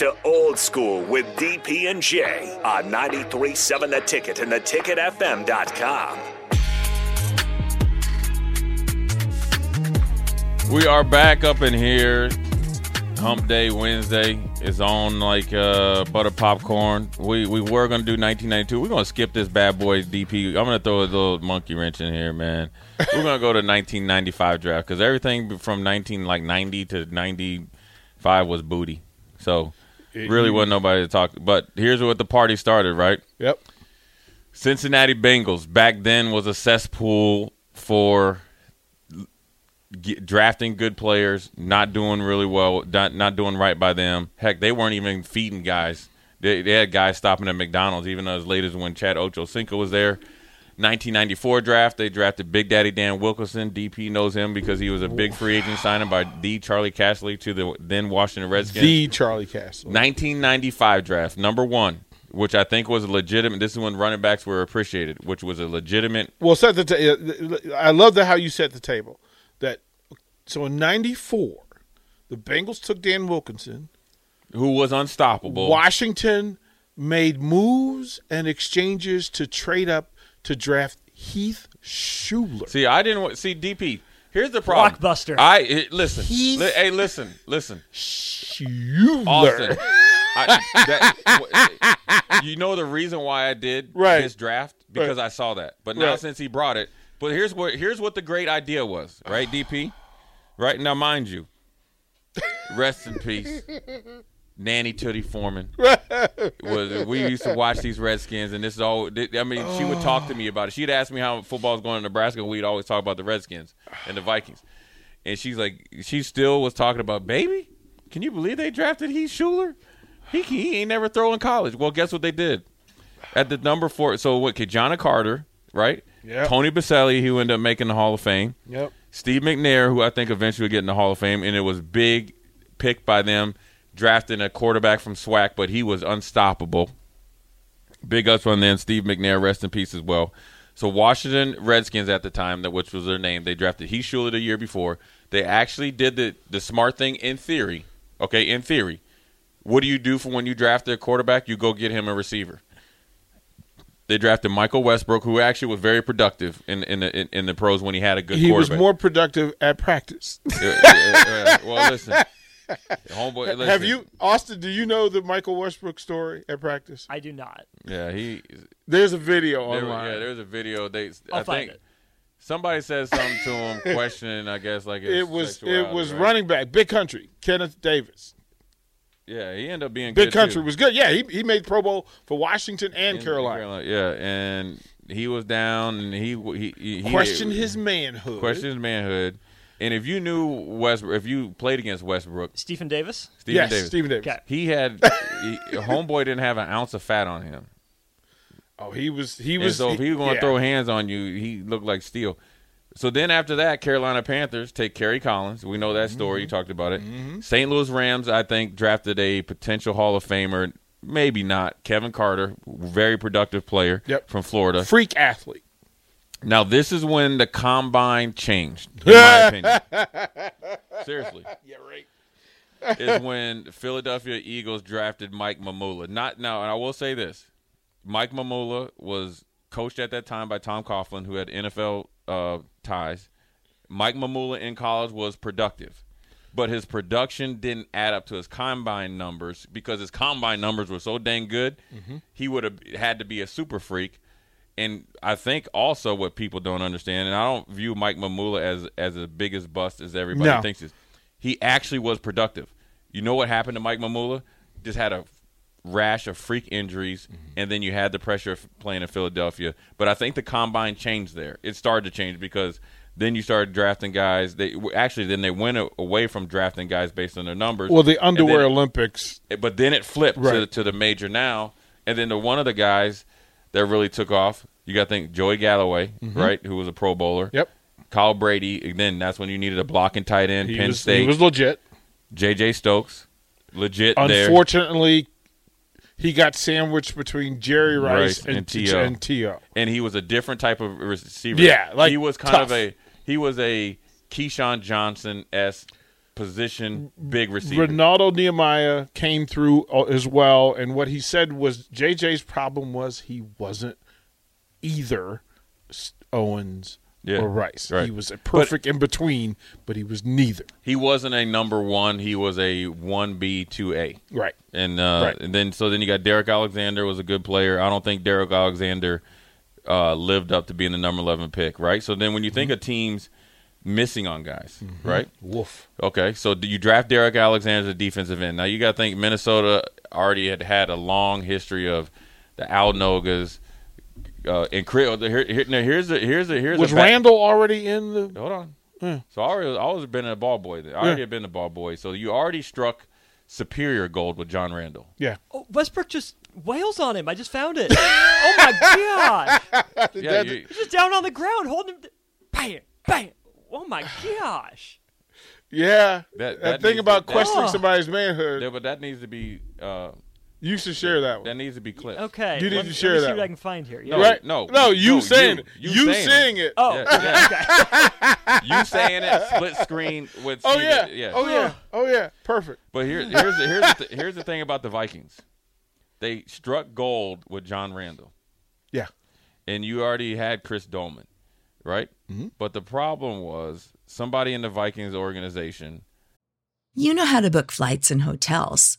to old school with DP and J on 93.7 The Ticket and theticketfm.com. We are back up in here. Hump Day Wednesday is on like uh, butter popcorn. We we were gonna do 1992. We're gonna skip this bad boy DP. I'm gonna throw a little monkey wrench in here, man. We're gonna go to 1995 draft because everything from 19 like 90 to 95 was booty. So really wasn't nobody to talk. But here's what the party started, right? Yep. Cincinnati Bengals back then was a cesspool for get, drafting good players, not doing really well, not, not doing right by them. Heck, they weren't even feeding guys. They, they had guys stopping at McDonald's, even as late as when Chad Ochocinco was there. 1994 draft, they drafted Big Daddy Dan Wilkinson. DP knows him because he was a big free agent signing by the Charley Casserly to the then Washington Redskins. The Charlie Castle. 1995 draft, number one, which I think was a legitimate. This is when running backs were appreciated, which was a legitimate. Well, set the ta- uh, I love the how you set the table. That so in '94, the Bengals took Dan Wilkinson. Who was unstoppable? Washington made moves and exchanges to trade up to draft Heath Shuler. See, I didn't want see DP. Here's the problem. Blockbuster. I it, listen. Heath- Li- hey, listen, listen. Shuler. Austin. I, that, eh, you know the reason why I did Right. this draft because Right. I saw that. But now Right. since he brought it, but here's what here's what the great idea was, right, DP? Right now, mind you, rest in peace, Nanny Tootie Foreman. was we used to watch these Redskins, and this is all. I mean, she would talk to me about it. She'd ask me how football was going in Nebraska. and We'd always talk about the Redskins and the Vikings, and she's like, she still was talking about baby. Can you believe they drafted Heath Shuler? He he ain't never throw in college. Well, guess what they did at the number four. So what? Ki-Jana Carter, right? Yep. Tony Boselli, who ended up making the Hall of Fame. Yep. Steve McNair, who I think eventually would get in the Hall of Fame, and it was big pick by them, drafting a quarterback from SWAC, but he was unstoppable. Big ups on them. Steve McNair, rest in peace as well. So Washington Redskins at the time, that which was their name, they drafted Heath Shuler the year before. They actually did the the smart thing in theory. Okay, in theory, what do you do for when you draft a quarterback? You go get him a receiver. They drafted Michael Westbrook, who actually was very productive in in the in, in the pros when he had a good. He was more productive at practice. Yeah, yeah, yeah. Well, listen, homeboy. Listen. Have you, Austin? Do you know the Michael Westbrook story at practice? I do not. Yeah, he. There's a video There, online. yeah, there's a video. They. I'll I find think it. somebody said something to him, questioning. I guess like his it was it was right? running back, big country, Kenneth Davis. Yeah, he ended up being Big good, country too. was good. Yeah, he he made Pro Bowl for Washington and In Carolina. Yeah, and he was down, and he he he, he Questioned his manhood. questioned his manhood. And if you knew Westbrook, if you played against Westbrook, Stephen Davis. Stephen yes, Davis, Stephen Davis. Okay. he had he, homeboy didn't have an ounce of fat on him. Oh, he was he And was. so if he was going to yeah. throw hands on you, he looked like steel. So then after that, Carolina Panthers take Kerry Collins. We know that story. You Mm-hmm. talked about it. St. Louis Rams, I think, drafted a potential Hall of Famer. Maybe not. Kevin Carter, very productive player Yep. from Florida. freak athlete. Now this is when the combine changed, in my opinion. Seriously. Yeah, right. is when Philadelphia Eagles drafted Mike Mamula. Not now, and I will say this: Mike Mamula was coached at that time by Tom Coughlin, who had NFL uh, ties. Mike Mamula in college was productive, but his production didn't add up to his combine numbers because his combine numbers were so dang good. He would have had to be a super freak. And I think also what people don't understand, and I don't view Mike Mamula as as as big as bust as everybody No. thinks is. He actually was productive. You know what happened to Mike Mamula? Just had a rash of freak injuries, mm-hmm. and then you had the pressure of playing in Philadelphia. But I think the combine changed there. It started to change because then you started drafting guys. They actually then they went away from drafting guys based on their numbers. Well, the And then underwear Olympics. Eh, but then it flipped to, to the major now, and then the one of the guys that really took off. You got to think Joey Galloway, right, who was a Pro Bowler. Mm-hmm. Yep. Kyle Brady. And then that's when you needed a blocking tight end. He Penn was, State. he was legit. J.J. Stokes, legit there. Unfortunately, he got sandwiched between Jerry Rice, Rice and, and T.O. and T.O. and he was a different type of receiver. Yeah, like he was kind of a he was a Keyshawn Johnson s position big receiver. Renaldo Nehemiah came through uh, as well, and what he said was JJ's problem was he wasn't either Owens Yeah, or Rice. right. He was a perfect in between, but he was neither. he wasn't a number one. He was a one B two A. Right. And uh, Right. and then so then you got Derrick Alexander was a good player. I don't think Derrick Alexander uh, lived up to being the number eleven pick, right? So then when you Mm-hmm. think of teams missing on guys, right? Woof. Okay, so do you draft Derrick Alexander as a defensive end? Now you got to think Minnesota already had had a long history of the Al Nogas. Uh, and Chris, here, here, now here's a here's a here's Was a Randle already in the? Hold on. Yeah. So I already, I always been a ball boy. Then. I already Yeah. had been a ball boy. So you already struck superior gold with John Randle. Yeah. Oh, Westbrook just wails on him. I just found it. oh my god! Yeah, you, He's just down on the ground holding him. Bam, bam. Oh my gosh! Yeah. That- That, that thing about to- questioning Oh. somebody's manhood. yeah, but that needs to be uh, You should share that one. that needs to be clipped. Okay, You need let, to let share me that see what one. I can find here. Yeah. No, right? no, no, you no, saying you- it. you You saying saying it. it. Oh, Yeah, yeah. you saying it split screen with Oh yeah. yeah. Oh yeah. Oh yeah. Perfect. But here, here's the, here's the, here's the thing about the Vikings. They struck gold with John Randle, Yeah. and you already had Chris Doleman, right? Mm-hmm. But the problem was somebody in the Vikings organization. You know how to book flights and hotels.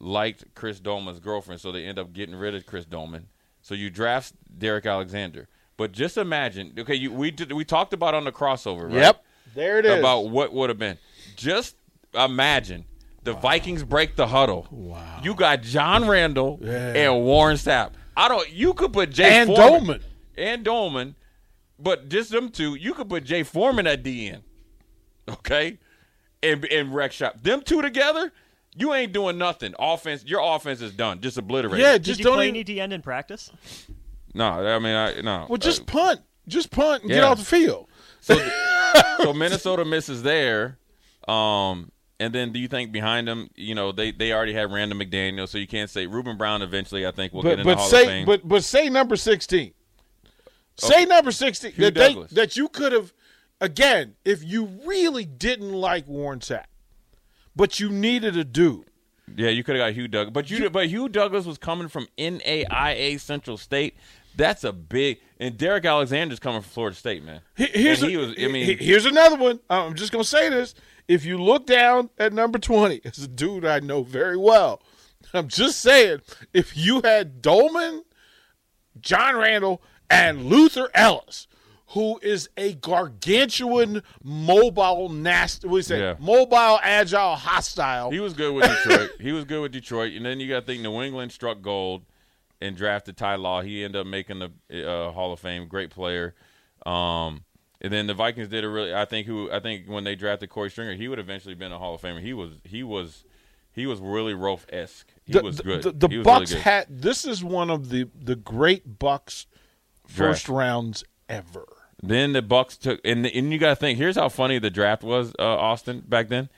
Liked Chris Doleman's girlfriend, so they end up getting rid of Chris Doleman. So you draft Derrick Alexander. But just imagine, okay, you, we did, we talked about on the crossover, right? Yep. There it is. About what would have been. Just imagine the Vikings break the huddle. Wow. You got John Randle and Warren Sapp. I don't. You could put Jay And Foreman Doleman. and Doleman, but just them two. You could put Jay Foreman at DN. Okay, and and Rex Shop. Them two together. You ain't doing nothing. Offense, your offense is done. Just obliterated. Yeah, Did just you don't play even, any D end in practice? No, I mean, I no. Well, just Uh, punt. Just punt and get yeah. off the field. so, so Minnesota misses there. Um, and then do you think behind them, you know, they they already had Randall McDaniel, so you can't say Ruben Brown. Eventually, I think will get But in the but Hall of say Fame. but but say number sixteen. Say number sixteen Hugh that they, that you could have again if you really didn't like Warren Sapp, but you needed a dude. yeah, you could have got Hugh Douglas, but you but Hugh Douglas was coming from NAIA Central State. That's a big and Derrick Alexander's coming from Florida State, man. He- Here's And a- was. I mean, here's another one. I'm just gonna say this. If you look down at number twenty, it's a dude I know very well. I'm just saying, if you had Doleman, John Randle, and Luther Ellis, who is a gargantuan, mobile, nasty, what do you say, Yeah. mobile, agile, hostile. He was good with Detroit. he was good with Detroit, and then you got to think New England struck gold and drafted Ty Law. He ended up making the uh, Hall of Fame. Great player. Um, and then the Vikings did a really. I think who I think when they drafted Korey Stringer, he would eventually been a Hall of Famer. He was he was he was really Rolf esque. He the, was good. The, the he was Bucks really good. had this is one of the the great Bucks first Draft. rounds ever. Then the Bucks took, and and you got to think. Here's how funny the draft was, uh, Austin back then.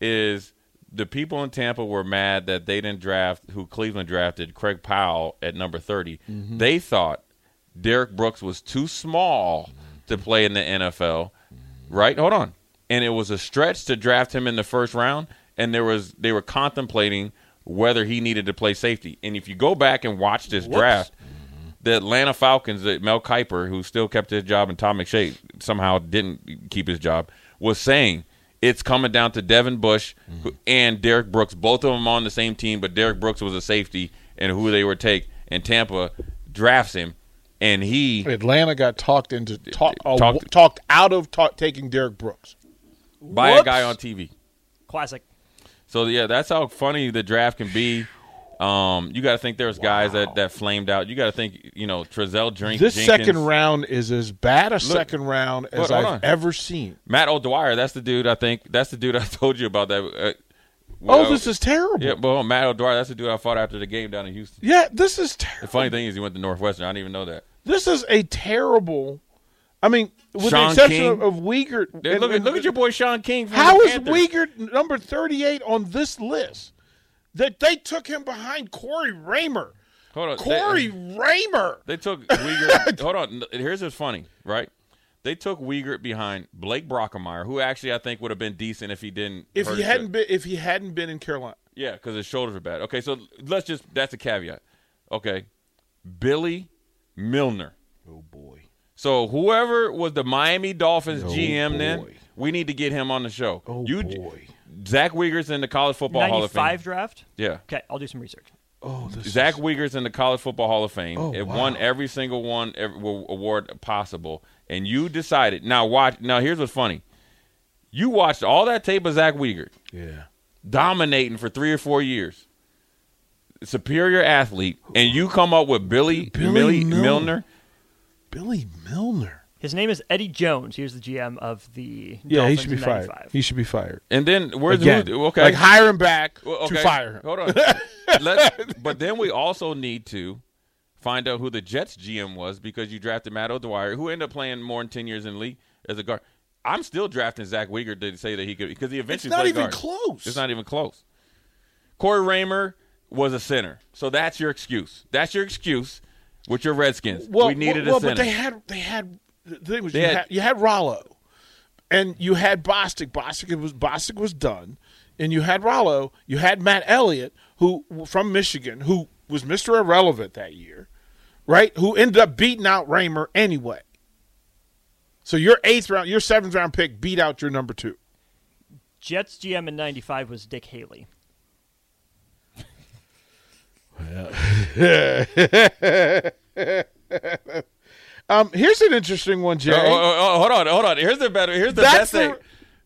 Is the people in Tampa were mad that they didn't draft who Cleveland drafted, Craig Powell at number 30. Mm-hmm. They thought Derrick Brooks was too small to play in the NFL. Right? Hold on. And it was a stretch to draft him in the first round and there was they were contemplating whether he needed to play safety. And if you go back and watch this draft, the Atlanta Falcons, that Mel Kiper, who still kept his job, and Todd McShay somehow didn't keep his job, was saying it's coming down to Devin Bush who- and Derrick Brooks, both of them on the same team, but Derrick Brooks was a safety and who they would take. And Tampa drafts him, and he Atlanta got talked into talk, uh, Talked- talked out of ta- taking Derrick Brooks. by a guy on TV. Classic. So yeah, that's how funny the draft can be. Um, you got to think there's guys that, that flamed out. You got to think, you know, Trezelle Drink. This Jenkins, second round is as bad a second round as I've on. ever seen. Matt O'Dwyer. That's the dude. I think that's the dude I told you about that. Uh, Oh, this is terrible. yeah. Well, Matt O'Dwyer. That's the dude I fought after the game down in Houston. Yeah, this is terrible. The funny thing is, he went to Northwestern. I didn't even know that. This is a terrible. I mean, with Sean the exception King. of, Wiegert. Dude, look and- look at your boy Shawn King. From How is Panthers. Wiegert number thirty-eight on this list? That they took him behind Cory Raymer. Hold on, they- Cory um, Raymer. They took Wiegert. hold on. Here's what's funny, right? They took Wiegert behind Blake Brockermeyer, who actually I think would have been decent if he didn't. If hurt he hadn't been, if he hadn't been in Carolina, Yeah, because his shoulders are bad. Okay, so let's just that's a caveat. Okay, Billy Milner. oh boy, So whoever was the Miami Dolphins oh, GM then, boy. We need to get him on the show. oh you, boy, Zach Wiegert's in the College Football Hall of Fame. 95 draft? Yeah. Okay, I'll do some research. oh this Zach is- Wiegert's in the College Football Hall of Fame. Oh, it wow. won every single one every, award possible, and you decided. Now watch. Now here's what's funny. You watched all that tape of Zach Wiegert yeah. dominating for three or four years, superior athlete, and you come up with Billy, Billy Millie- Milner. Milner. Billy Milner. His name is Eddie Jones. He was the GM of the Yeah, he should be fired. He should be fired. And then where's Again, who? Okay, like hire him back Well, to okay. fire him. Hold on. Let's, but then we also need to find out who the Jets GM was because you drafted Matt O'Dwyer, who ended up playing more than ten years in the league as a guard. I'm still drafting Zach Wiegert to say that he could because he eventually. It's eventually not played even guard. close. It's not even close. Cory Raymer was a center, so that's your excuse. That's your excuse with your Redskins. Well, we needed well, a center. but they had they had the thing was you had- had, you had Rollo, and you had Bostic. Bostic was Bostic was done, and you had Rollo. You had Matt Elliott, who from Michigan, who was Mister Irrelevant that year, right? Who ended up beating out Raymer anyway. So your eighth round, your seventh round pick beat out your number two. Jets GM in 95 was Dick Haley. Um, here's an interesting one, Jay. Oh, oh, oh, hold on, hold on. Here's the better. Here's the That's best thing.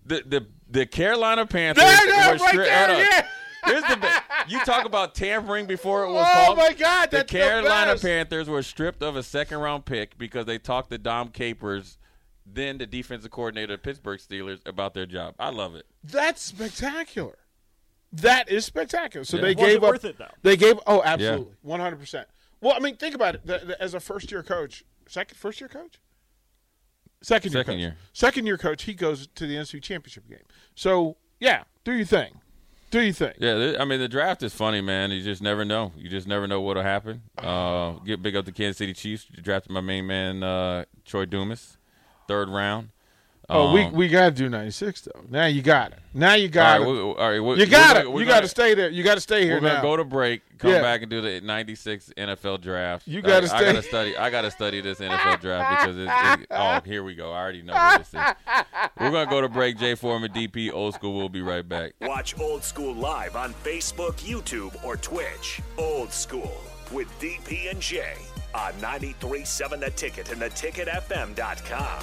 the- The the the Carolina Panthers. There, there, were right stri- there, yeah. Here's the be- you talk about tampering before it was Oh, called. my God, the that's the Carolina. Panthers were stripped of a second round pick because they talked to Dom Capers, then the defensive coordinator of Pittsburgh Steelers, about their job. I love it. That's spectacular. That is spectacular. So Yeah. they Was gave it up. worth it, though? They gave. Oh, absolutely, one hundred percent. Well, I mean, think about it. The, the, as a first year coach, second first year coach, second year, Second coach. year. second year coach, he goes to the NFC Championship game. So yeah, do your thing, do your thing. Yeah, th- I mean the draft is funny, man. You just never know. You just never know what'll happen. Uh, get big up the Kansas City Chiefs. Drafted my main man uh, Troy Dumas, third round. Oh, we Um, we got to do ninety six though. Now you got it. Now you got right, it. we, all right, we, you got we're it. gonna- we're You gonna- got to stay there. You got to stay here We're gonna now. go to break, come Yeah. back and do the '96 NFL draft. You gotta I, stay- gotta study. I gotta study this NFL draft because it's, it, oh, here we go. I already know what this is. We're gonna go to break. J Foreman, DP, old school. We'll be right back. Watch Old School live on Facebook, YouTube, or Twitch. Old School with DP and J on 93.7 The Ticket and theticketfm.com.